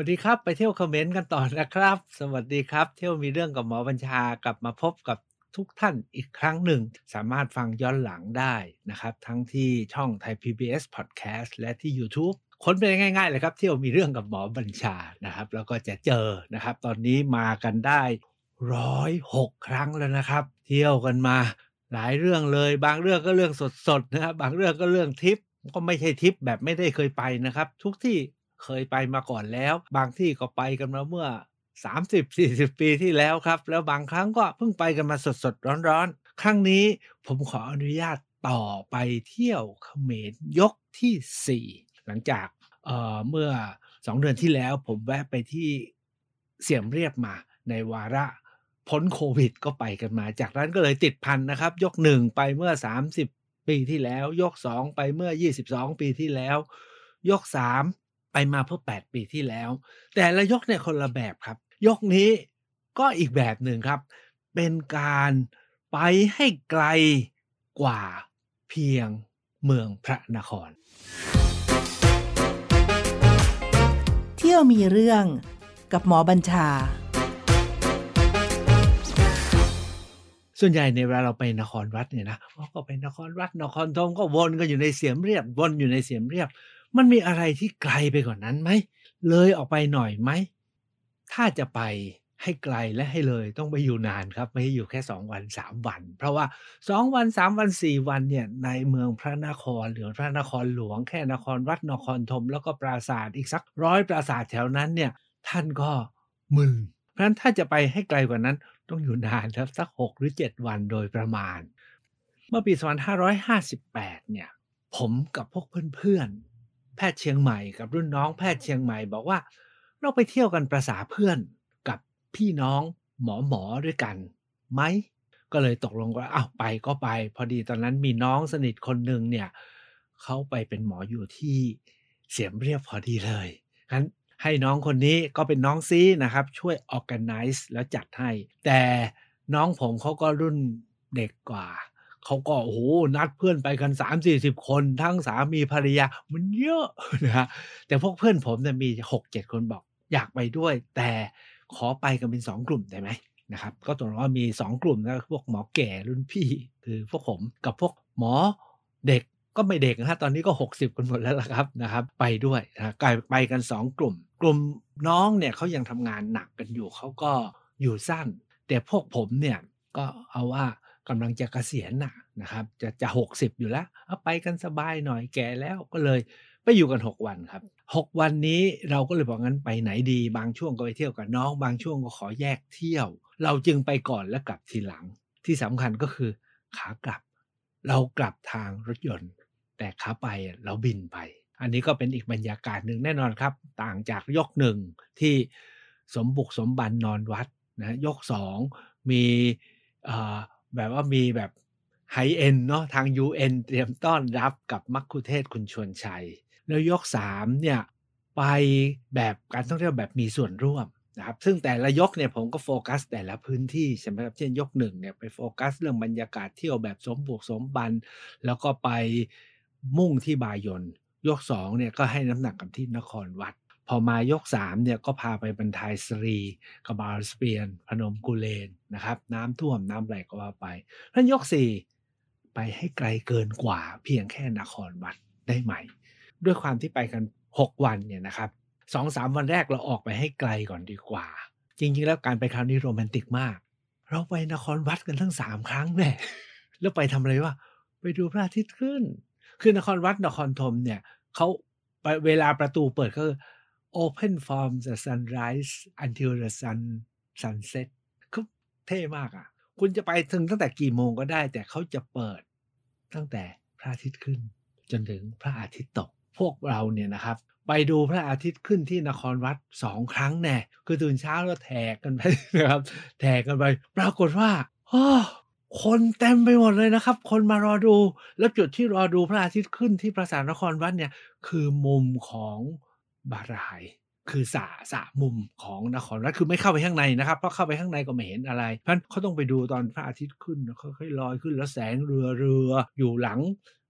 วัสดีครับ ไปเที่ยวคอมเมนต์กันต่อนะครับ สวัสดีครับ เที่ยวมีเรื่องกับหมอบัญชากลับมาพบกับทุกท่านอีกครั้งหนึ่ง สามารถฟังย้อนหลังได้นะครับ ทั้งที่ช่องไทย PBS Podcast และที่ YouTube ค้นไปง่ายๆเลยครับ เที่ยวมีเรื่องกับหมอบัญชานะครับ แล้วก็จะเจอนะครับ ตอนนี้มากันได้ร้อยหกครั้งแล้วนะครับ เที่ยวกันมาหลายเรื่องเลย บางเรื่องก็เรื่องสดๆนะครับบางเรื่องก็เรื่องทิปก็ไม่ใช่ทิปแบบไม่ได้เคยไปนะครับ ทุกที่ เคยไปมาก่อนแล้ว บางที่ก็ไปกันมาเมื่อ 30-40 ปีที่แล้วครับ แล้วบางครั้งก็เพิ่งไปกันมาสดๆร้อนๆ ครั้งนี้ผมขออนุญาตต่อไปเที่ยวเขมรยกที่ 4 หลังจากเเมื่อ 2 เดือนที่แล้วผมแวะไปที่เสียมเรียบมาในวาระพ้นโควิดก็ไปกันมา จากนั้นก็เลยติดพันนะครับ ยก1ไปเมื่อ 30 ปีที่แล้ว ยก 2 ไปเมื่อ 22 ปีที่แล้ว ยก 3 ไปมาเพื่อ 8 ปีที่แล้ว แต่ละยกเนี่ยคนละแบบครับ ยกนี้ก็อีกแบบหนึ่งครับ เป็นการไปให้ไกลกว่าเพียงเมืองพระนคร เที่ยวมีเรื่องกับหมอบัญชา ส่วนใหญ่ในเวลาเราไปนครวัดเนี่ยนะก็ไปนครวัดนครธมก็วนก็อยู่ในเสียมเรียบวนอยู่ในเสียมเรียบ มันมีอะไรที่ไกลไปกว่านนั้นไหม เลยออกไปหน่อยไหม ถ้าจะไปให้ไกลและให้เลยต้องไปอยู่นานครับ ไม่ให้อยู่แค่สองวันสามวัน เพราะว่าสองวันสามวันสี่วันเนี่ยในเมืองพระนคร หรือพระนครหลวง แค่นครวัดนครธมแล้วก็ปราสาทอีกสักร้อยปราสาทแถวนั้นเนี่ยท่านก็มึนเพราะฉะนั้นถ้าจะไปให้ไกลกว่านั้นต้องอยู่นานครับสักหกหรือเจ็ดวันโดยประมาณ เมื่อปี 2558 เนี่ยผมกับพวกเพื่อนๆ แพทย์เชียงใหม่กับรุ่นน้องแพทย์เชียงใหม่บอกว่า เราไปเที่ยวกันประสาเพื่อนกับพี่น้องหมอหมอด้วยกันไหมก็เลยตกลงว่าอ้าวไปก็ไป พอดีตอนนั้นมีน้องสนิทคนหนึ่งเนี่ยเขาไปเป็นหมออยู่ที่เสียมเรียบพอดีเลยงั้นให้น้องคนนี้ก็เป็นน้องซีนะครับ ช่วย organize แล้วจัดให้ แต่น้องผมเขาก็รุ่นเด็กกว่า เขาก็โอ้โหนัดเพื่อนไปกัน3 4 0คน ทั้งสามีภรรยา มันเยอะนะฮะแต่พวกเพื่อนผมเนี่ยมี6 7คนบอกอยากไปด้วย แต่ขอไปกันเป็น2กลุ่มได้ไหมนะครับ ก็ตกลงว่ามี2กลุ่มนะพวกหมอแก่รุ่นพี่ คือพวกผมกับพวกหมอเด็กก็ไม่เด็กนะฮะตอนนี้ก็ 60กันหมดแล้วละครับนะครับ ไปด้วยนะไปกัน 2 กลุ่ม กลุ่มน้องเนี่ยเขายังทำงานหนักกันอยู่เขาก็อยู่สั้น แต่พวกผมเนี่ยก็เอาว่า กำลังจะกะเกษียณนะนะครับ จะจะหกสิบอยู่แล้วเอาไปกันสบายหน่อยแก่แล้วก็เลยไปอยู่กัน 6 วันครับ 6 วันนี้เราก็เลยบอกงั้นไปไหนดี บางช่วงก็ไปเที่ยวกับน้อง บางช่วงก็ขอแยกเที่ยว เราจึงไปก่อนแล้วกลับทีหลัง ที่สำคัญก็คือขากลับ เรากลับทางรถยนต์ แต่ขาไปเราบินไป อันนี้ก็เป็นอีกบรรยากาศหนึ่งแน่นอนครับ ต่างจากยกหนึ่งที่สมบุกสมบันนอนวัดนะยกสองมี แบบว่ามีแบบไฮเอ็นเนาะทาง UN เตรียมต้อนรับกับมักคุเทศคุณชวนชัย แล้วยก 3 เนี่ย ไปแบบการท่องเที่ยวแบบมีส่วนร่วมนะครับซึ่งแต่ละยกเนี่ยผมก็โฟกัสแต่ละพื้นที่ใช่ไหมครับเช่นยกหนึ่งเนี่ยไปโฟกัสเรื่องบรรยากาศเที่ยวแบบสมบุกสมบัน แล้วก็ไปมุ่งที่บายนยกสองเนี่ยก็ให้น้ำหนักกับที่นครวัด พอมายกสามเนี่ยก็พาไปบรรทายสรีกบาลสเปียน พนมกุเลนนะครับ น้ำท่วมน้ำไหลก็ว่าไปท่านยกสี่ไปให้ไกลเกินกว่าเพียงแค่นครวัดได้ไหม ด้วยความที่ไปกัน 6 วันเนี่ยนะครับสองสามวันแรกเราออกไปให้ไกลก่อนดีกว่า จริง ๆ แล้วการไปคราวนี้โรแมนติกมาก เราไปนครวัดกันทั้งสามครั้งเนี่ยแล้วไปทำอะไรวะไปดูพระอาทิตย์ขึ้น คือนครวัดนครธมเนี่ยเขาเวลาประตูเปิดก็ open from the sunrise until the sun sunset เขาเท่มากอะ่ะ คุณจะไปถึงตั้งแต่กี่โมงก็ได้ แต่เขาจะเปิดตั้งแต่พระอาทิตย์ขึ้น จนถึงพระอาทิตย์ตก พวกเราเนี่ยนะครับ ไปดูพระอาทิตย์ขึ้นที่นครวัดสองครั้งแน่คือตื่นเช้าแล้วแทกกันไปนะครับ แทกกันไป ปรากฏว่าคนเต็มไปหมดเลยนะครับ คนมารอดู แล้วจุดที่รอดูพระอาทิตย์ขึ้นที่ปราสาทนครวัดเนี่ย คือมุมของ บารายคือสะสะมุมของนครวัดคือไม่เข้าไปข้างในนะครับเพราะเข้าไปข้างในก็ไม่เห็นอะไร เพราะนั้นเขาต้องไปดูตอนพระอาทิตย์ขึ้นค่อยๆลอยขึ้นแล้วแสงเรือเรืออยู่หลัง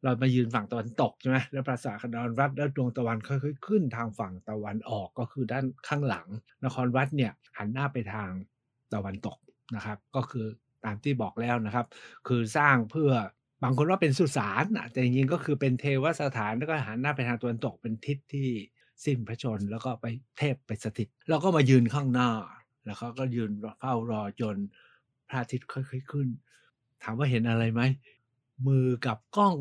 เรามายืนฝั่งตะวันตกใช่ไหมแล้วปราสาทนครวัดแล้วดวงตะวันค่อยๆขึ้นทางฝั่งตะวันออกก็คือด้านข้างหลัง นครวัดเนี่ยหันหน้าไปทางตะวันตกนะครับ ก็คือตามที่บอกแล้วนะครับ คือสร้างเพื่อบางคนว่าเป็นสุสานแต่จริงๆก็คือเป็นเทวสถานแล้วก็หันหน้าไปทางตะวันตกเป็นทิศที่ สิ้นพระชนแล้วก็ไปเทพไปสถิต แล้วก็มายืนข้างหน้า แล้วเขาก็ยืนเฝ้ารอจนพระอาทิตย์ค่อยๆขึ้น ถามว่าเห็นอะไรไหมมือกับกล้อง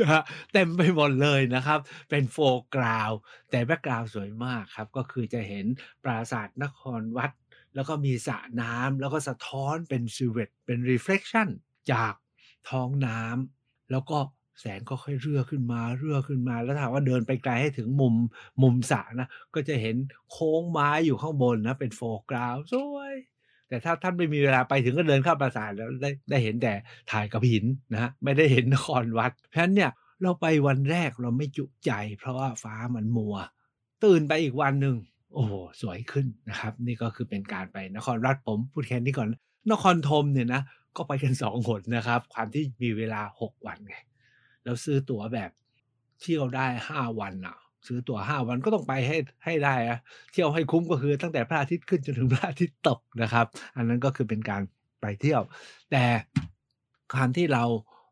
นะฮะเต็มไปหมดเลยนะครับ เป็น foreground แต่ background สวยมากครับ ก็คือจะเห็นปราสาทนครวัด แล้วก็มีสระน้ำแล้วก็สะท้อนเป็น silhouette เป็น reflection จากท้องน้ำแล้วก็ แสงก็ค่อยเรื่อขึ้นมาเรื่อขึ้นมา แล้วถามว่าเดินไปไกลให้ถึงมุมมุมสระนะ ก็จะเห็นโค้งไม้อยู่ข้างบนนะ เป็นโฟกราวสวยแต่ถ้าท่านไม่มีเวลาไปถึงก็เดินเข้าปราสาทแล้วได้ได้เห็นแต่ถ่ายกับหินนะฮะไม่ได้เห็นนครวัดเพราะฉะนั้นเนี่ยเราไปวันแรกเราไม่จุใจ เพราะว่าฟ้ามันมัว ตื่นไปอีกวันหนึ่งโอ้โหสวยขึ้นนะครับ นี่ก็คือเป็นการไปนครวัดผมพูดแค่นี้ก่อน นครธมเนี่ยนะก็ไปกันสองคนนะครับ ความที่มีเวลาหกวันไง แล้วซื้อตั๋วแบบเที่ยวได้ห้าวันอะ ซื้อตั๋วห้าวันก็ต้องไปให้ให้ได้อะเที่ยวให้คุ้มก็คือตั้งแต่พระอาทิตย์ขึ้นจนถึงพระอาทิตย์ตกนะครับ อันนั้นก็คือเป็นการไปเที่ยว แต่การที่เรา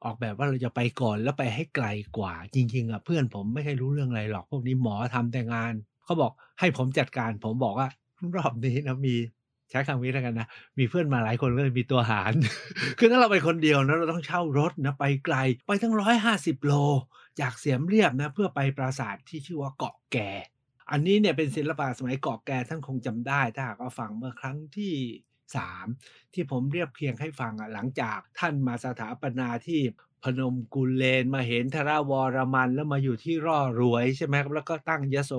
ออกแบบว่าเราจะไปก่อนแล้วไปให้ไกลกว่า จริง ๆอะเพื่อนผมไม่ใช่รู้เรื่องอะไรหรอก พวกนี้หมอทำแต่งาน เขาบอกให้ผมจัดการผมบอกว่ารอบนี้นะมี ใช้คำนี้แล้วกันนะ มีเพื่อนมาหลายคนก็เลยมีตัวหาร คือถ้าเราไปคนเดียวนะเราต้องเช่ารถนะไปไกลไปทั้งร้อยห้าสิบโล จากเสียมเรียบนะเพื่อไปปราสาทที่ชื่อว่าเกาะแก่ อันนี้เนี่ยเป็นศิลปะสมัยเกาะแก่ท่านคงจำได้ ถ้าหากว่าฟังเมื่อครั้งที่สามที่ผมเรียบเคียงให้ฟังอะหลังจากท่านมาสถาปนาที่พนมกุลเลนมาเห็นทราวรมันแล้วมาอยู่ที่ร่อรวยใช่ไหมครับแล้วก็ตั้งยโส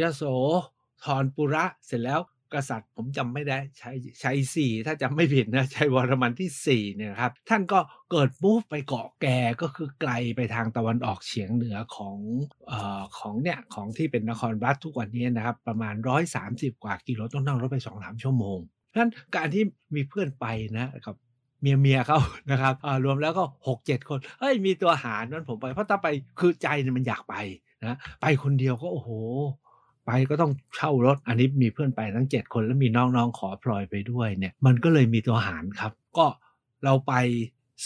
ยโสธรปุระเสร็จแล้ว กษัตริย์ผมจำไม่ได้ใช้ใช้สี่ถ้าจำไม่ผิดนะใชัยวรมันที่สี่เนี่ยครับ ท่านก็เกิดมูฟไปเกาะแก่ก็คือไกลไปทางตะวันออกเฉียงเหนือของเอ่อของเนี่ยของที่เป็นนครวัดทุกวันนี้นะครับ ประมาณร้อยสามสิบกว่ากิโลต้องนั่งรถไปสองสามชั่วโมงเพราะฉะนั้นการที่มีเพื่อนไปนะครับเมียเมียเขานะครับรวมแล้วก็หกเจ็ดคนเฮ้ยมีตัวหารนั้นผมไปเพราะถ้าไปคือใจมันอยากไปนะไปคนเดียวก็โอ้โห ไปก็ต้องเช่ารถ อันนี้มีเพื่อนไปทั้ง 7 คนแล้วมีน้องๆขอพลอยไปด้วยเนี่ย มันก็เลยมีตัวหารครับ ก็เราไป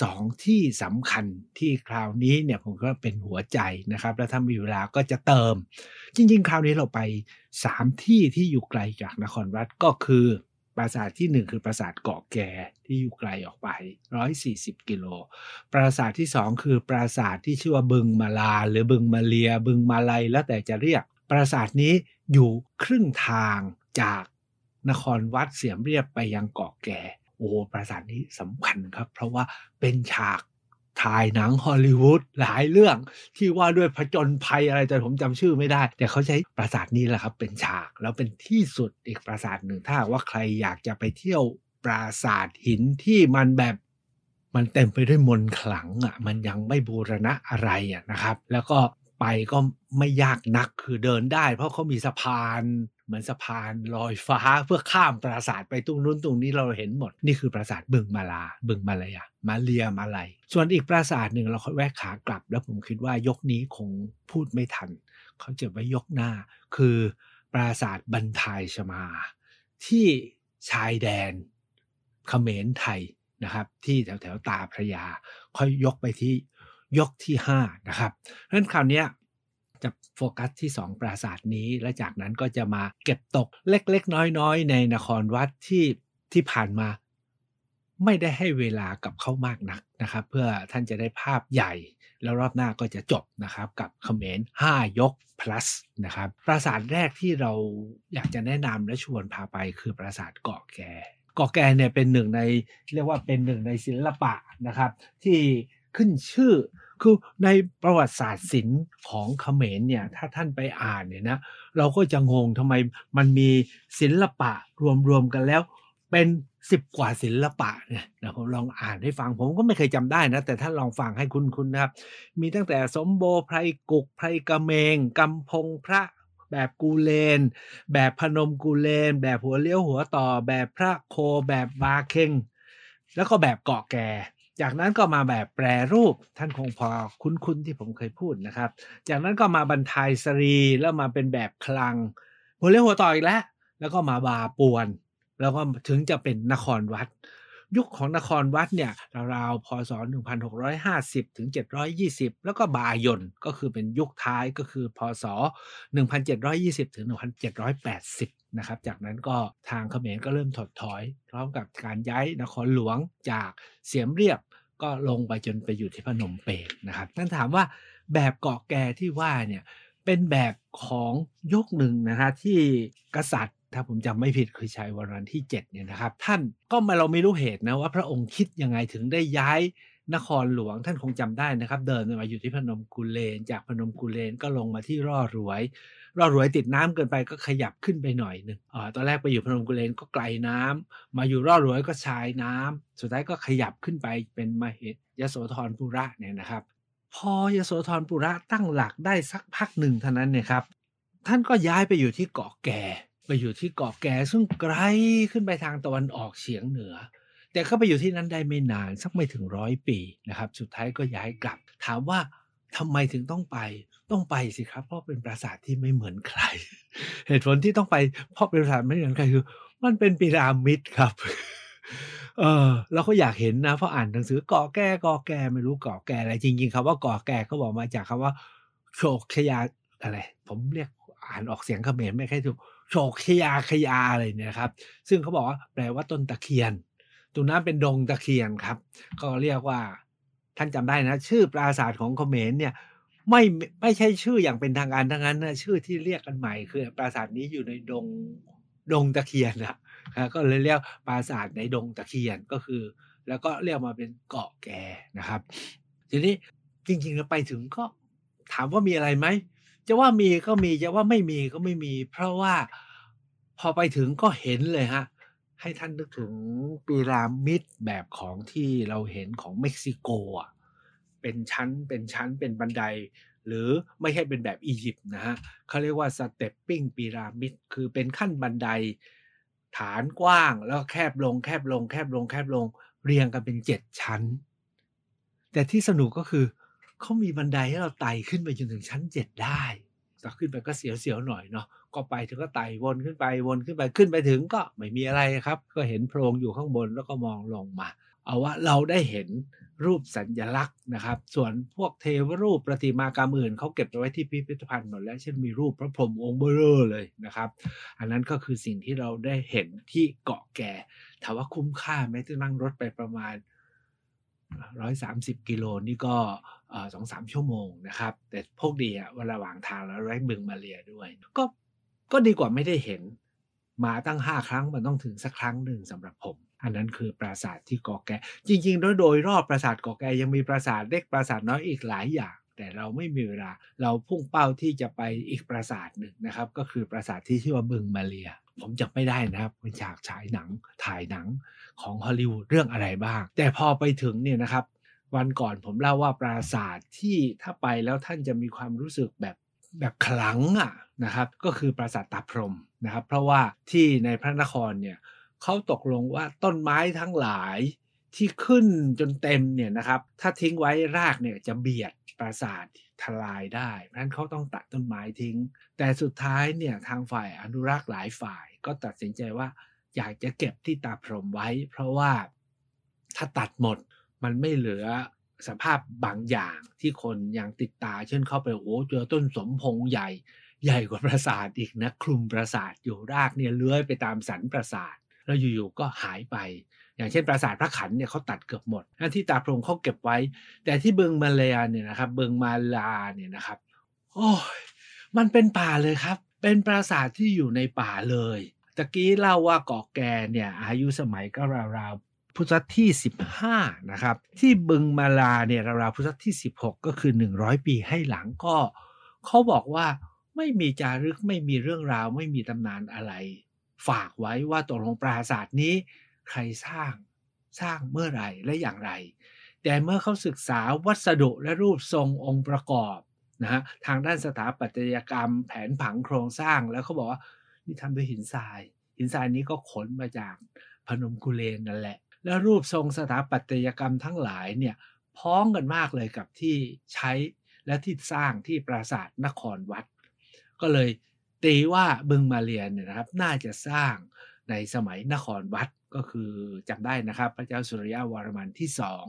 สองที่สำคัญที่คราวนี้เนี่ยผมก็เป็นหัวใจนะครับ แล้วถ้ามีเวลาก็จะเติม จริง ๆ คราวนี้เราไป3ที่ที่อยู่ไกลจากนครวัดก็คือปราสาทที่1คือปราสาทเกาะแก่ที่อยู่ไกลออกไป 140 กิโล ปราสาทที่2คือปราสาทที่ชื่อว่าบึงมาลา หรือบึงมาเลีย บึงมาลัยแล้วแต่จะเรียก ปราสาทนี้อยู่ครึ่งทางจากนครวัดเสียมเรียบไปยังเกาะแก่ โอ้ปราสาทนี้สำคัญครับ เพราะว่าเป็นฉากถ่ายหนังฮอลลีวูดหลายเรื่องที่ว่าด้วยผจญภัยอะไรแต่ผมจำชื่อไม่ได้ แต่เขาใช้ปราสาทนี้แหละครับเป็นฉาก แล้วเป็นที่สุดอีกปราสาทหนึ่งถ้าว่าใครอยากจะไปเที่ยวปราสาทหินที่มันแบบมันเต็มไปด้วยมนขลังอะมันยังไม่บูรณะอะไรอะนะครับ แล้วก็ ไปก็ไม่ยากนักคือเดินได้ เพราะเขามีสะพานเหมือนสะพานลอยฟ้าเพื่อข้ามปราสาทไปตรงนู้นตรงนี้เราเห็นหมด นี่คือปราสาทบึงมาลา บึงมาลายามาเลียมาลายส่วนอีกปราสาทหนึ่งเราค่อยแวะขากลับ แล้วผมคิดว่ายกนี้คงพูดไม่ทัน เขาจะไว้ยกหน้า คือปราสาทบันทายชมา ที่ชายแดนเขมรไทยนะครับ ที่แถวแถวตาพระยา ค่อยยกไปที่ ยกที่ 5 นะครับเพราะฉะนั้นคราวนี้จะโฟกัสที่ 2 ปราสาทนี้ และจากนั้นก็จะมาเก็บตกเล็กๆ น้อยๆ ในนครวัดที่ที่ผ่านมาไม่ได้ให้เวลากับเขามากนักนะครับ เพื่อท่านจะได้ภาพใหญ่ แล้วรอบหน้าก็จะจบนะครับ กับคอมเมนต์5ยก plus นะครับ ปราสาทแรกที่เราอยากจะแนะนำและชวนพาไปคือปราสาทเกาะแกเกาะแกเนี่ยเป็นหนึ่งในเรียกว่าเป็นหนึ่งในศิลปะนะครับ ที่ขึ้นชื่อ คือในประวัติศาสตร์ศิลป์ของเขมรเนี่ยถ้าท่านไปอ่านเนี่ยนะเราก็จะงงทำไมมันมีศิลปะรวมๆกันแล้วเป็นสิบกว่าศิลปะเนี่ยนะผมลองอ่านให้ฟังผมก็ไม่เคยจำได้นะ แต่ถ้าลองฟังให้คุณคุณนะครับ มีตั้งแต่สมโบไพรกุกไพรกระเมงกำพงพระแแบบกูเลน แบบพนมกูเลน แบบหัวเลี้ยวหัวต่อ แบบพระโคแบบบาเคงแล้วก็แบบเกาะแก่ จากนั้นก็มาแบบแปรรูปท่านคงพอคุ้นๆที่ผมเคยพูดนะครับ จากนั้นก็มาบรรทายสรีแล้วมาเป็นแบบคลังหัวเลี้ยวหัวต่ออีกแล้ว แล้วก็มาบาปวน แล้วก็ถึงจะเป็นนครวัด ยุคของนครวัดเนี่ยราวๆพศ 1650 ถึง 720 แล้วก็บายนก็คือเป็นยุคท้ายก็คือพศ 1720 ถึง 1780 นะครับ จากนั้นก็ทางเขมรก็เริ่มถดถอย พร้อมกับการย้ายนครหลวงจากเสียมเรียบก็ลงไปจนไปอยู่ที่พนมเปญนะครับนั่นถามว่าแบบเกาะแก่ที่ว่าเนี่ยเป็นแบบของยุคหนึ่งนะฮะที่กษัตริย์ถ้าผมจำไม่ผิดคือชัยวรมันที่7เนี่ยนะครับ ท่านก็มาเราไม่รู้เหตุนะว่าพระองค์คิดยังไงถึงได้ย้ายนครหลวงท่านคงจำได้นะครับ เดินมาอยู่ที่พนมกุเลน จากพนมกุเลนก็ลงมาที่ร่อรวย ร่อรวยติดน้ำเกินไปก็ขยับขึ้นไปหน่อยหนึ่งอตอนแรกไปอยู่พนมกุเลนก็ไกลน้ำมาอยู่ร่อรวยก็ชายน้ำสุดท้ายก็ขยับขึ้นไปเป็นมาเหตยโสธรปุระเนี่ยนะครับ พอยโสธรปุระตั้งหลักได้สักพักหนึ่งเท่านั้นเนี่ยครับ ท่านก็ย้ายไปอยู่ที่เกาะแก่ไปอยู่ที่เกาะแก่ซึ่งไกลขึ้นไปทางตะวันออกเฉียงเหนือ แต่เข้าไปอยู่ที่นั้นได้ไม่นานสักไม่ถึงร้อยปีนะครับ สุดท้ายก็ย้ายกลับ ถามว่า ทำไมถึงต้องไป ต้องไปสิครับ เพราะเป็นปราสาทที่ไม่เหมือนใคร เหตุผลที่ต้องไปเพราะเป็นปราสาทไม่เหมือนใครคือ มันเป็นพีระมิดครับ เออเราก็อยากเห็นนะเพราะอ่านหนังสือเกาะแก่เกาะแก่ไม่รู้เกาะแก่อะไรจริงๆคำว่าเกาะแก่ก็บอกมาจากคำว่าโชคชยาอะไร ผมเรียกอ่านออกเสียงเขมรไม่ค่อยถูกโชคชยาขยาอะไรเนี่ยครับ ซึ่งเขาบอกว่าแปลว่าต้นตะเคียน ตรงนั้นเป็นดงตะเคียนครับ ก็เรียกว่า ท่านจำได้นะ ชื่อปราสาทของเขมรเนี่ยไม่ไม่ใช่ชื่ออย่างเป็นทางการทั้งนั้นนะชื่อที่เรียกกันใหม่คือปราสาทนี้อยู่ในดงดงตะเคียนนะก็เลยเรียกปราสาทในดงตะเคียนก็คือ แล้วก็เรียกมาเป็นเกาะแก่นะครับ ทีนี้จริงๆแล้วไปถึงก็ถามว่ามีอะไรไหมจะว่ามีก็มีจะว่าไม่มีก็ไม่มี เพราะว่าพอไปถึงก็เห็นเลยฮะ ให้ท่านนึกถึงปีรามิดแบบของที่เราเห็นของเม็กซิโกอะเป็นชั้นเป็นชั้นเป็นบันได หรือไม่ใช่เป็นแบบอียิปต์นะฮะเขาเรียกว่า stepping pyramid คือเป็นขั้นบันได ฐานกว้างแล้วแคบลงแคบลงแคบลงแคบลงเรียงกันเป็นเจ็ดชั้น แต่ที่สนุกก็คือเขามีบันไดให้เราไต่ขึ้นไปจนถึงชั้นเจ็ดได้ แต่ขึ้นไปก็เสียวๆหน่อยเนาะก็ไปถึงก็ไต่วนขึ้นไปวนขึ้นไปขึ้นไปถึงก็ไม่มีอะไรครับ ก็เห็นโพรงอยู่ข้างบนแล้วก็มองลงมา เอาว่าเราได้เห็นรูปสัญญลักษณ์นะครับ ส่วนพวกเทวรูปประติมากรรมอื่นเขาเก็บไว้ที่พิพิธภัณฑ์หมดแล้วเช่นมีรูปพระพรหมองค์เบอร์เลยนะครับ อันนั้นก็คือสิ่งที่เราได้เห็นที่เกาะแก่ถามว่าคุ้มค่าไหมที่นั่งรถไปประมาณร้อยสามสิบกิโลนี่ก็ สองสามชั่วโมงนะครับ แต่พวกดีอะว่าระหว่างทางแล้วได้บึงมาเรียด้วย ก็ก็ดีกว่าไม่ได้เห็น มาตั้งห้าครั้งมันต้องถึงสักครั้งหนึ่งสำหรับผม อันนั้นคือปราสาทที่กาะแก จริงๆโดยโดยรอบปราสาทกาะแกยังมีปราสาทเล็กปราสาทน้อยอีกหลายอย่าง แต่เราไม่มีเวลาเราพุ่งเป้าที่จะไปอีกปราสาทหนึ่งนะครับ ก็คือปราสาทที่ชื่อว่าบึงมาเรียผมจำไม่ได้นะครับเป็นฉากฉายหนังถ่ายหนังของฮอลลีวูดเรื่องอะไรบ้าง แต่พอไปถึงเนี่ยนะครับ วันก่อนผมเล่าว่าปราสาทที่ถ้าไปแล้วท่านจะมีความรู้สึกแบบแบบขลังอะนะครับ ก็คือปราสาทตาพรมนะครับ เพราะว่าที่ในพระนครเนี่ยเขาตกลงว่าต้นไม้ทั้งหลายที่ขึ้นจนเต็มเนี่ยนะครับ ถ้าทิ้งไว้รากเนี่ยจะเบียดปราสาททลายได้ เพราะนั้นเขาต้องตัดต้นไม้ทิ้ง แต่สุดท้ายเนี่ยทางฝ่ายอนุรักษ์หลายฝ่ายก็ตัดสินใจว่าอยากจะเก็บที่ตาพรมไว้ เพราะว่าถ้าตัดหมด มันไม่เหลือสภาพบางอย่างที่คนยังติดตา เช่นเข้าไปโอ้เจอต้นสมพงใหญ่ ใหญ่กว่าปราสาทอีกนะ คลุมปราสาทอยู่รากเนี่ยเลื้อยไปตามสันปราสาท แล้วอยู่ๆก็หายไป อย่างเช่นปราสาทพระขันเนี่ยเขาตัดเกือบหมดนั่นที่ตาพรมเขาเก็บไว้ แต่ที่เบิงมาเลาเนี่ยนะครับ เบิงมาลาเนี่ยนะครับ โอ้ยมันเป็นป่าเลยครับ เป็นปราสาทที่อยู่ในป่าเลยตะกี้เล่าว่าเกาะแกเนี่ยอายุสมัยก็ราวๆ พุทธที่ 15 นะครับ ที่บึงมาลาเนี่ยราวๆพุทธที่ 16 ก็คือ 100 ปีให้หลังก็เขาบอกว่าไม่มีจารึกไม่มีเรื่องราว ไม่มีตำนานอะไร ฝากไว้ว่าตกลงปราสาทนี้ ใครสร้างสร้างเมื่อไหร่และอย่างไร แต่เมื่อเขาศึกษาวัสดุและรูปทรงองค์ประกอบนะฮะทางด้านสถาปัตยกรรมแผนผังโครงสร้างแล้วเขาบอกว่านี่ทำด้วยหินทราย หินทรายนี้ก็ขนมาจากพนมกุเลนนั่นแหละ แล้วรูปทรงสถาปัตยกรรมทั้งหลายเนี่ยพ้องกันมากเลยกับที่ใช้และที่สร้างที่ปราสาทนครวัด ก็เลยตีว่าบึงมาเรียนเนี่ยนะครับน่าจะสร้างในสมัยนครวัดก็คือจำได้นะครับ พระเจ้าสุริยะวรมันที่สอง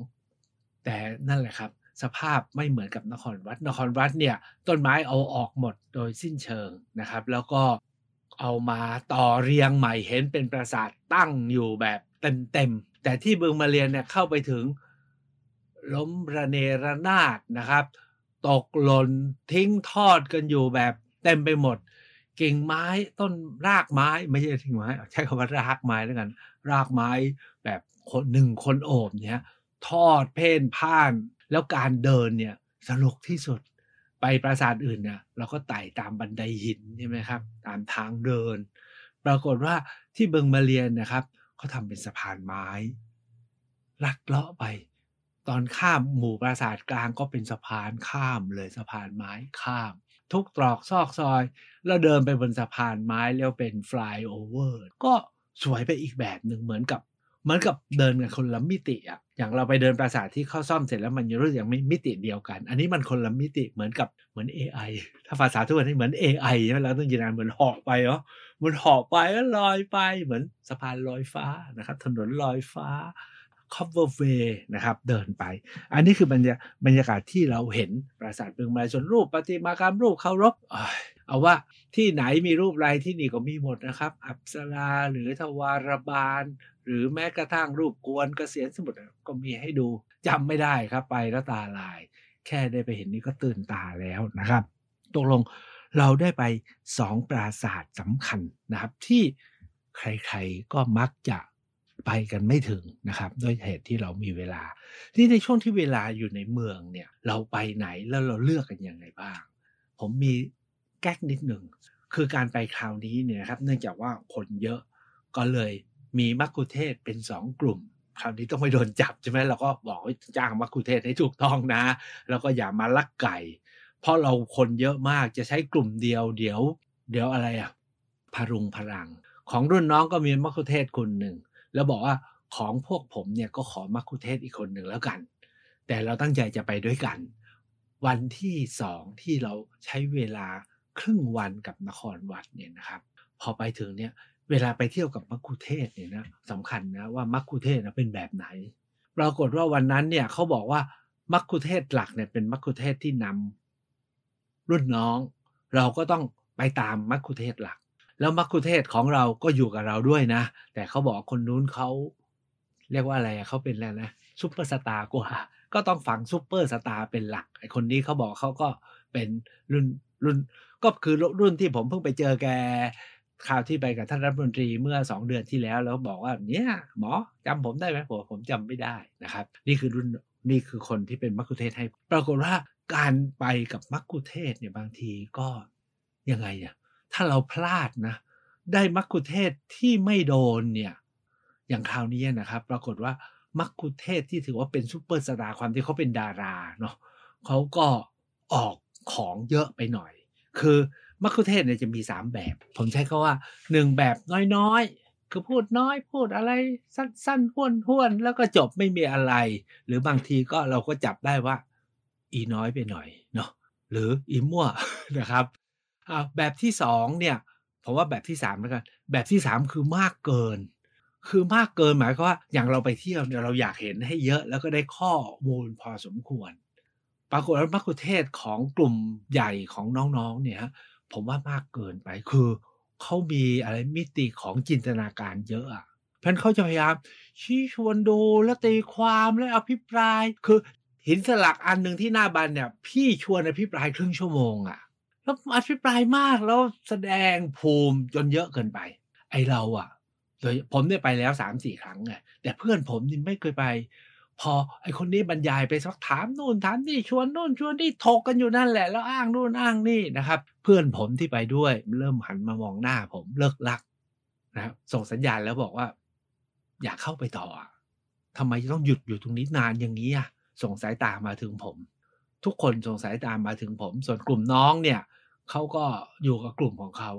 แต่นั่นแหละครับสภาพไม่เหมือนกับนครวัด นครวัดเนี่ยต้นไม้เอาออกหมดโดยสิ้นเชิงนะครับ แล้วก็เอามาต่อเรียงใหม่เห็นเป็นปราสาทตั้งอยู่แบบเต็ม แต่ที่บึงมาเรียนเนี่ยเข้าไปถึงล้มระเนระนาดนะครับ ตกหล่นทิ้งทอดกันอยู่แบบเต็มไปหมด กิ่งไม้ต้นรากไม้ไม่ใช่ทิ้งไม้ใช้คำว่ารากไม้แล้วกัน รากไม้แบบคนหนึ่งคนโอบเนี่ยทอดเพ่นพ่าน แล้วการเดินเนี่ยสนุกที่สุดไปปราสาทอื่นเนี่ยเราก็ไต่ตามบันไดหินใช่ไหมครับ ตามทางเดิน ปรากฏว่าที่เบิงมาเรียนนะครับ เขาทำเป็นสะพานไม้ลัดเลาะไป ตอนข้ามหมู่ปราสาทกลางก็เป็นสะพานข้ามเลยสะพานไม้ข้าม ทุกตรอกซอกซอย แล้วเดินไปบนสะพานไม้แล้วเป็นฟลายโอเวอร์ก็สวยไปอีกแบบหนึ่งเหมือนกับ เหมือนกับเดินกันคนละมิติอะอย่างเราไปเดินปราสาทที่เข้าซ่อมเสร็จแล้วมันยังรู้สึกยังไม่มิติเดียวกัน อันนี้มันคนละมิติเหมือนกับเหมือน AI ถ้าภาษาทุกวันนี้เหมือน AI ใช่ไหมเราต้องยินดีเหมือนหาะไปเนาะมันหาะไปก็ลอยไปเหมือนสะพานลอยฟ้านะครับถนนลอยฟ้า cover way นะครับเดินไป อันนี้คือบรรยาบรรยากาศที่เราเห็นปราสาทเมืองมาส่วนรูปประติมากรรมรูปเคารพ เอาว่าที่ไหนมีรูปอะไรที่นี่ก็มีหมดนะครับ อัปสราหรือทวารบาล หรือแม้กระทั่งรูปกวนเกษียณสมุทรก็มีให้ดูจำไม่ได้ครับไปแล้วตาลาย แค่ได้ไปเห็นนี่ก็ตื่นตาแล้วนะครับตกลงเราได้ไปสองปราสาทสำคัญนะครับ ที่ใครๆก็มักจะไปกันไม่ถึงนะครับด้วยเหตุที่เรามีเวลา ที่ในช่วงที่เวลาอยู่ในเมืองเนี่ยเราไปไหนแล้วเราเลือกกันยังไงบ้าง ผมมี ก๊กนิดหนึ่ง คือการไปคราวนี้เนี่ยครับ เนื่องจากว่าคนเยอะก็เลยมีมักคุเทศเป็นสองกลุ่ม คราวนี้ต้องไม่โดนจับใช่ไหมเราก็บอกว่าจ้างมักคุเทศให้ถูกต้องนะ แล้วก็อย่ามาลักไก่ เพราะเราคนเยอะมากจะใช้กลุ่มเดียวเดี๋ยว เดี๋ยวอะไรอะพรุงพลัง ของรุ่นน้องก็มีมักคุเทศคนหนึ่งแล้วบอกว่าของพวกผมเนี่ยก็ขอมักคุเทศอีกคนหนึ่งแล้วกัน แต่เราตั้งใจจะไปด้วยกัน วันที่สองที่เราใช้เวลา ครึ่งวันกับนครวัดเนี่ยนะครับ พอไปถึงเนี่ยเวลาไปเที่ยวกับมักคุเทศเนี่ยนะสำคัญนะว่ามักคุเทศนะเป็นแบบไหน ปรากฏว่าวันนั้นเนี่ยเขาบอกว่ามักคุเทศหลักเนี่ยเป็นมักคุเทศที่นำรุ่นน้อง เราก็ต้องไปตามมัคคุเทศก์หลัก แล้วมัคคุเทศก์ของเราก็อยู่กับเราด้วยนะ แต่เขาบอกคนนู้นเขาเรียกว่าอะไรเขาเป็นอะไรนะซุปเปอร์สตาร์กว่าก็ต้องฟังซุปเปอร์สตาร์เป็นหลักไอคนนี้เขาบอกเขาก็เป็นรุ่นรุ่น ก็คือรุ่นที่ผมเพิ่งไปเจอแกคราวที่ไปกับท่านรัฐมนตรีเมื่อสองเดือนที่แล้ว แล้วบอกว่าเนี่ยหมอจำผมได้ไหมผมผมจำไม่ได้นะครับ นี่คือรุ่นนี่คือคนที่เป็นมัคคุเทศก์ให้ ปรากฏว่าการไปกับมัคคุเทศก์เนี่ยบางทีก็ยังไงอะถ้าเราพลาดนะ ได้มัคคุเทศก์ที่ไม่โดนเนี่ยอย่างคราวนี้นะครับ ปรากฏว่ามัคคุเทศก์ที่ถือว่าเป็นซูเปอร์สตาร์ความที่เขาเป็นดาราเนาะเขาก็ออกของเยอะไปหน่อย คือมัคคุเทศก์เนี่ยจะมีสามแบบ ผมใช้คำว่าหนึ่งแบบน้อยๆ คือพูดน้อยพูดอะไรสั้นๆห้วนห้วนแล้วก็จบไม่มีอะไร หรือบางทีก็เราก็จับได้ว่า อีน้อยไปหน่อยเนาะหรืออีมั่วนะครับแบบที่สองเนี่ยผมว่าแบบที่สามแล้วกันแบบที่สามคือมากเกิน คือมากเกินหมายความว่าอย่างเราไปเที่ยวเนี่ยเราอยากเห็นให้เยอะแล้วก็ได้ข้อมูลพอสมควร ปรากฏว่ามัคคุเทศของกลุ่มใหญ่ของน้องๆเนี่ยผมว่ามากเกินไปคือเขามีอะไรมิติของจินตนาการเยอะอะเพราะเขาจะพยายามชี้ชวนดูแล้วตีความและอภิปราย คือหินสลักอันหนึ่งที่หน้าบันเนี่ย พี่ชวนอภิปรายครึ่งชั่วโมงอะแล้วอภิปรายมากแล้วแสดงภูมิจนเยอะเกินไป ไอเราอะโดยผมเนี่ยไปแล้วสามสี่ครั้งไงแต่เพื่อนผมนี่ไม่เคยไป พอไอคนนี้บรรยายไปสักถามนู่นถามนี่ชวนนู่นชวนนี่ถกกันอยู่นั่นแหละแล้วอ้างนู่นอ้างนี่นะครับ เพื่อนผมที่ไปด้วย เริ่มหันมามองหน้าผมเลิ่กลั่กนะครับส่งสัญญาณแล้วบอกว่า อยากเข้าไปต่อทำไมจะต้องหยุดอยู่ตรงนี้นานอย่างนี้อะส่งสายตามาถึงผม ทุกคนส่งสายตามาถึงผม ส่วนกลุ่มน้องเนี่ยเขาก็อยู่กับกลุ่มของเขา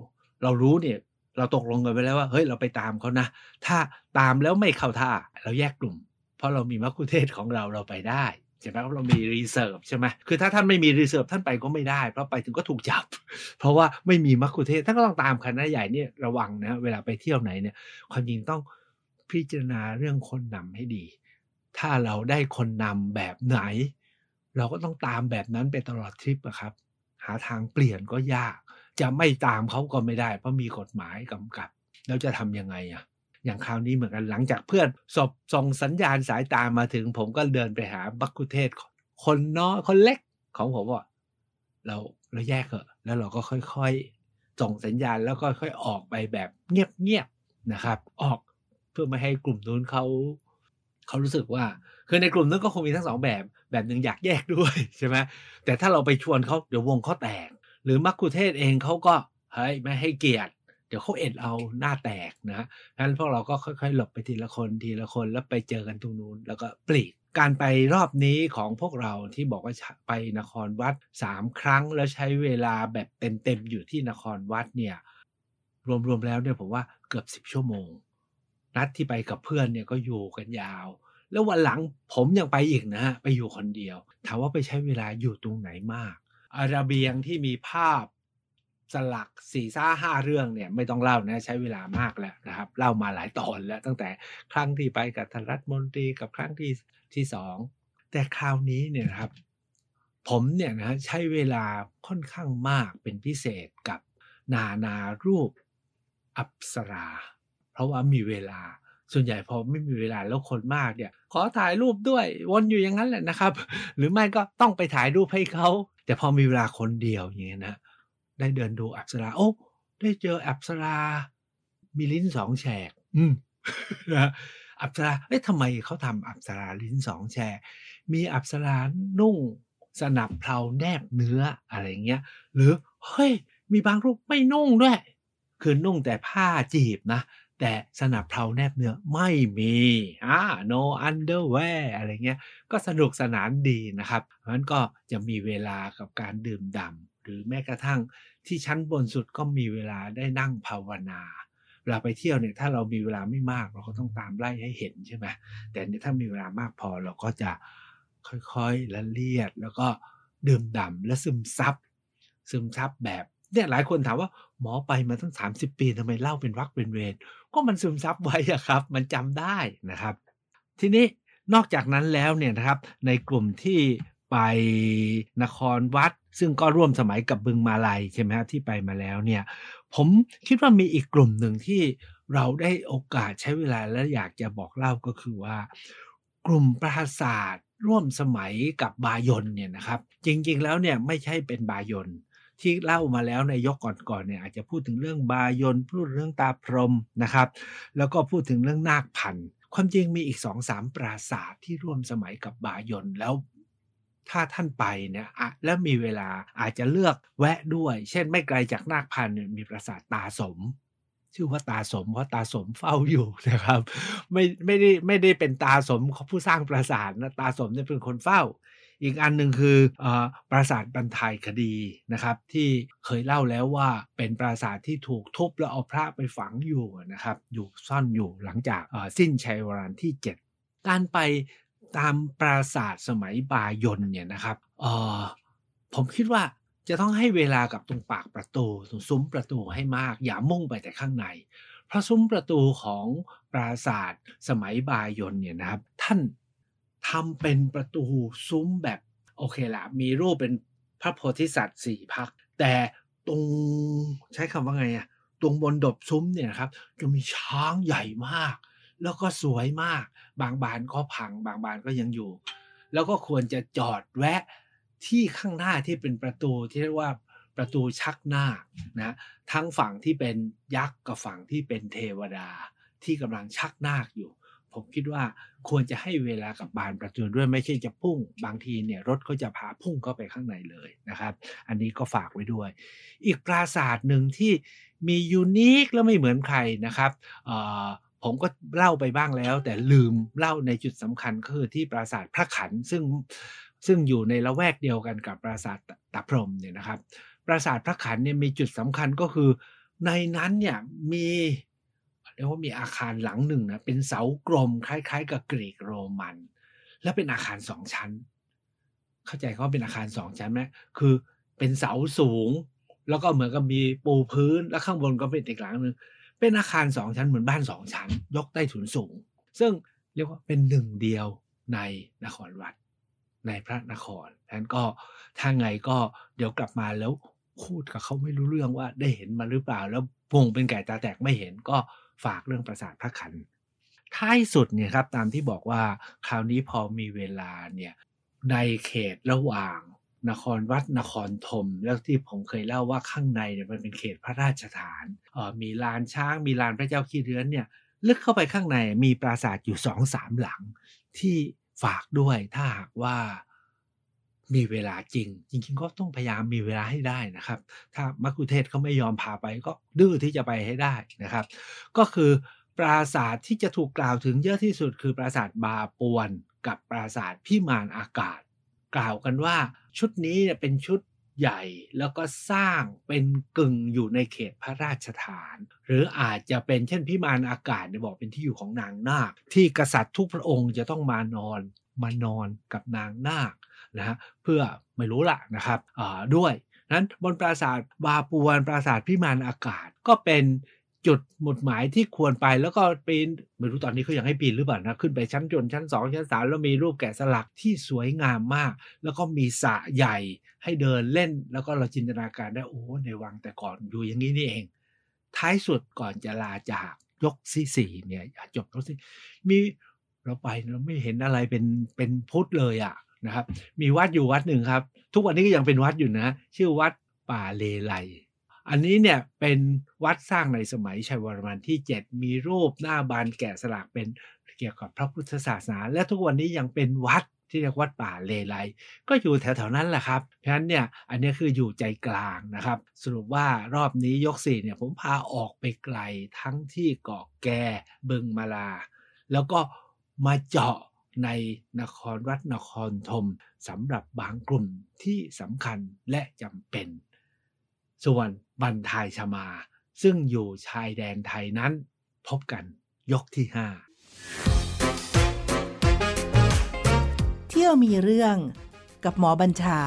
เรารู้เนี่ยเราตกลงกันไปแล้วว่าเฮ้ยเราไปตามเขานะ ถ้าตามแล้วไม่เข้าท่าเราแยกกลุ่ม เพราะเรามีมัคคุเทศก์ของเราเราไปได้ใช่ไหมเรามี reserve ใช่ไหมคือถ้าท่านไม่มี reserve ท่านไปก็ไม่ได้ เพราะไปถึงก็ถูกจับ เพราะว่าไม่มีมัคคุเทศท่านก็ต้องตามคณะใหญ่เนี่ยระวังนะเวลาไปเที่ยวไหนเนี่ย ความจริงต้องพิจารณาเรื่องคนนำให้ดี ถ้าเราได้คนนำแบบไหน เราก็ต้องตามแบบนั้นไปตลอดทริปอะครับ หาทางเปลี่ยนก็ยาก จะไม่ตามเขาก็ไม่ได้ เพราะมีกฎหมายกำกับ แล้วจะทำยังไงอะ อย่างคราวนี้เหมือนกันหลังจากเพื่อนสบส่งสัญญาณสายตามาถึง ผมก็เดินไปหาบักคุเทศคนน้อยคนเล็กของผมว่าเราเราแยกเถอะแล้วเราก็ค่อยๆส่งสัญญาณแล้วก็ค่อยออกไปแบบเงียบๆนะครับ ออกเพื่อไม่ให้กลุ่มนู้นเขาเขารู้สึกว่า คือในกลุ่มนั้นก็คงมีทั้งสองแบบ แบบหนึ่งอยากแยกด้วยใช่ไหมแต่ถ้าเราไปชวนเขาเดี๋ยววงเขาแตก หรือมักคุเทศเองเขาก็เฮ้ยไม่ให้เกียรติ เดี๋ยวเขาเอ็ดเอาหน้าแตกนะฉะนั้นพวกเราก็ค่อยๆ หลบไปทีละคนทีละคนแล้วไปเจอกันตรงนู้นแล้วก็ปลีกการไปรอบนี้ของพวกเราที่บอกว่าไปนครวัดสามครั้งแล้วใช้เวลาแบบเต็มๆอยู่ที่นครวัดเนี่ยรวมๆแล้วเนี่ยผมว่าเกือบสิบชั่วโมง นัดที่ไปกับเพื่อนเนี่ยก็อยู่กันยาว แล้ววันหลังผมยังไปอีกนะฮะไปอยู่คนเดียว ถามว่าไปใช้เวลาอยู่ตรงไหนมากอาราเบียงที่มีภาพ สลักสี่ซ่าห้าเรื่องเนี่ยไม่ต้องเล่านะใช้เวลามากแล้วนะครับ เล่ามาหลายตอนแล้วตั้งแต่ครั้งที่ไปกับท่านรัฐมนตรีกับครั้งที่ที่สองแต่คราวนี้เนี่ยนะครับ ผมเนี่ยนะใช้เวลาค่อนข้างมากเป็นพิเศษกับนานารูปอัปสรา เพราะว่ามีเวลาส่วนใหญ่พอไม่มีเวลาแล้วคนมากเนี่ย ขอถ่ายรูปด้วยวนอยู่อย่างนั้นแหละนะครับ หรือไม่ก็ต้องไปถ่ายรูปให้เขาแต่พอมีเวลาคนเดียวอย่างเงี้ยนะ ได้เดินดูอัปสราโอ้ได้เจออัปสรามีลิ้นสองแฉก อืมนะอัปสราเอ้ยทำไมเขาทำอัปสราลิ้นสองแฉก มีอัปสรานุ่ง สนับเพลาแนบเนื้ออะไรเงี้ย หรือเฮ้ย มีบางรูปไม่นุ่งด้วย คือนุ่งแต่ผ้าจีบนะ แต่สนับเพลาแนบเนื้อไม่มีอ่า no underwear อะไรเงี้ย ก็สนุกสนานดีนะครับ เพราะฉะนั้นก็จะมีเวลากับการดื่มด่ำ หรือแม้กระทั่งที่ชั้นบนสุดก็มีเวลาได้นั่งภาวนาเวลาไปเที่ยวเนี่ยถ้าเรามีเวลาไม่มากเราก็ต้องตามไล่ให้เห็นใช่ไหมแต่เนี่ยถ้ามีเวลามากพอเราก็จะค่อยๆละเลียด แล้วก็ดื่มด่ำและซึมซับซึมซับแบบเนี่ยหลายคนถามว่าหมอไปมาตั้ง 30 ปีทำไมเล่าเป็นวรรคเป็นเวรก็มันซึมซับไว้อะครับ มันจำได้นะครับ ทีนี้นอกจากนั้นแล้วเนี่ยนะครับในกลุ่มที่ ไปนครวัด ซึ่งก็ร่วมสมัยกับบึงมาลัยใช่ไหมครับที่ไปมาแล้วเนี่ย ผมคิดว่ามีอีกกลุ่มหนึ่งที่เราได้โอกาสใช้เวลาและอยากจะบอกเล่าก็คือว่า กลุ่มปราศาสตร์ร่วมสมัยกับบายนเนี่ยนะครับ จริงๆแล้วเนี่ยไม่ใช่เป็นบายนที่เล่ามาแล้วในยกก่อนๆเนี่ยอาจจะพูดถึงเรื่องบายนพูดเรื่องตาพรมนะครับ แล้วก็พูดถึงเรื่องนาคพันธ์ความจริงมีอีกสองสามปราสาทที่ร่วมสมัยกับบายนแล้ว ถ้าท่านไปเนี่ยแล้วมีเวลาอาจจะเลือกแวะด้วย เช่นไม่ไกลจากนาคพันธ์มีปราสาทตาสม ชื่อว่าตาสมเพราะตาสมเฝ้าอยู่นะครับ ไม่ไม่ได้ไม่ได้เป็นตาสมผู้สร้างปราสาทนะตาสมเนี่ยเป็นคนเฝ้า อีกอันหนึ่งคืออปราสาทบรรทายคดีนะครับ ที่เคยเล่าแล้วว่าเป็นปราสาทที่ถูกทุบแล้วเอาพระไปฝังอยู่นะครับ อยู่ซ่อนอยู่หลังจากสิ้นชัยวรานที่ 7การไป ตามปราสาทสมัยบายนเนี่ยนะครับเออผมคิดว่าจะต้องให้เวลากับตรงปากประตูตรงซุ้มประตูให้มาก อย่ามุ่งไปแต่ข้างใน เพราะซุ้มประตูของปราสาทสมัยบายนเนี่ยนะครับ ท่านทำเป็นประตูซุ้มแบบโอเคละมีรูปเป็นพระโพธิสัตว์สี่พัก แต่ตรงใช้คำว่าไงอะตรงบนดบซุ้มเนี่ยครับจะมีช้างใหญ่มาก แล้วก็สวยมาก บางบานก็พัง บางบานก็ยังอยู่ แล้วก็ควรจะจอดแวะที่ข้างหน้าที่เป็นประตูที่เรียกว่าประตูชักหน้านะทั้งฝั่งที่เป็นยักษ์กับฝั่งที่เป็นเทวดาที่กำลังชักนาคอยู่ ผมคิดว่าควรจะให้เวลากับบานประตูด้วยไม่ใช่จะพุ่ง บางทีเนี่ยรถเขาจะพาพุ่งเข้าไปข้างในเลยนะครับ อันนี้ก็ฝากไว้ด้วย อีกปราสาทหนึ่งที่มียูนิคแล้วไม่เหมือนใครนะครับ ผมก็เล่าไปบ้างแล้ว แต่ลืมเล่าในจุดสำคัญก็คือที่ปราสาทพระขันซึ่งซึ่งอยู่ในละแวกเดียวกันกับปราสาทตะพรมเนี่ยนะครับ ปราสาทพระขันเนี่ยมีจุดสำคัญก็คือ ในนั้นเนี่ยมีเรียกว่ามีอาคารหลังหนึ่งนะเป็นเสากลมคล้าย ๆ กับกรีกโรมัน และเป็นอาคารสองชั้น เข้าใจเขาเป็นอาคารสองชั้นไหมคือเป็นเสาสูง แล้วก็เหมือนกับมีปูพื้นแล้วข้างบนก็เป็นอีกหลังหนึ่ง เป็นอาคารสองชั้นเหมือนบ้านสองชั้น ยกใต้ถุนสูง ซึ่งเรียกว่าเป็นหนึ่งเดียวในนครวัด ในพระนครนั้นก็ถ้าไงก็เดี๋ยวกลับมาแล้วพูดกับเขาไม่รู้เรื่องว่าได้เห็นมาหรือเปล่า แล้ววงเป็นไก่ตาแตกไม่เห็นก็ฝากเรื่องประสาทพระขันท้ายสุดเนี่ยครับตามที่บอกว่าคราวนี้พอมีเวลาเนี่ยในเขตระหว่าง นครวัดนครธมแล้วที่ผมเคยเล่าว่าข้างในเนี่ยมันเป็นเขตพระราชฐานมีลานช้างมีลานพระเจ้าขี้เรือนเนี่ยลึกเข้าไปข้างในมีปราสาทอยู่สองสามหลัง ที่ฝากด้วยถ้าหากว่ามีเวลาจริง จริงๆก็ต้องพยายามมีเวลาให้ได้นะครับ ถ้ามักคุเทศเขาไม่ยอมพาไปก็ดื้อที่จะไปให้ได้นะครับ ก็คือปราสาทที่จะถูกกล่าวถึงเยอะที่สุดคือปราสาทบาปวน กับปราสาทพิมานอากาศ กล่าวกันว่า ชุดนี้เป็นชุดใหญ่แล้วก็สร้างเป็นกึ่งอยู่ในเขตพระราชฐาน หรืออาจจะเป็นเช่นพิมานอากาศเนี่ยบอกเป็นที่อยู่ของนางนาค ที่กษัตริย์ทุกพระองค์จะต้องมานอนมานอนกับนางนาคนะฮะเพื่อไม่รู้ละนะครับด้วยนั้นบนปราสาทบาปวนปราสาทพิมานอากาศก็เป็น จุดหมุดหมายที่ควรไปแล้วก็ปีนไม่รู้ตอนนี้เขายังให้ปีนหรือเปล่านะขึ้นไปชั้นจนชั้นสองชั้นสามแล้วมีรูปแกะสลักที่สวยงามมาก แล้วก็มีสระใหญ่ให้เดินเล่น แล้วก็เราจินตนาการได้โอ้ในวังแต่ก่อนอยู่อย่างนี้นี่เอง ท้ายสุดก่อนจะลาจากยกที่สี่เนี่ยจบยกที่มีเราไปเราไม่เห็นอะไรเป็นเป็นพุทธเลยอะ่ะนะครับ มีวัดอยู่วัดหนึ่งครับ ทุกวันนี้ก็ยังเป็นวัดอยู่นะ ชื่อวัดป่าเลไล อันนี้เนี่ยเป็นวัดสร้างในสมัยชัยวรมันที่ 7 มีรูปหน้าบานแกะสลักเป็นเกี่ยวกับพระพุทธศาสนา และทุกวันนี้ยังเป็นวัดที่เรียกวัดป่าเลไลก็อยู่แถวๆนั้นแหละครับ เพราะฉะนั้นเนี่ยอันนี้คืออยู่ใจกลางนะครับ สรุปว่ารอบนี้ยกสี่เนี่ยผมพาออกไปไกลทั้งที่เกาะแกบึงมาลา แล้วก็มาเจาะในนครวัดนครธมสำหรับบางกลุ่มที่สำคัญและจำเป็น ส่วนบันทายชมา ซึ่งอยู่ชายแดนไทยนั้น พบกันยกที่ห้าเที่ยวมีเรื่องกับหมอบัญชา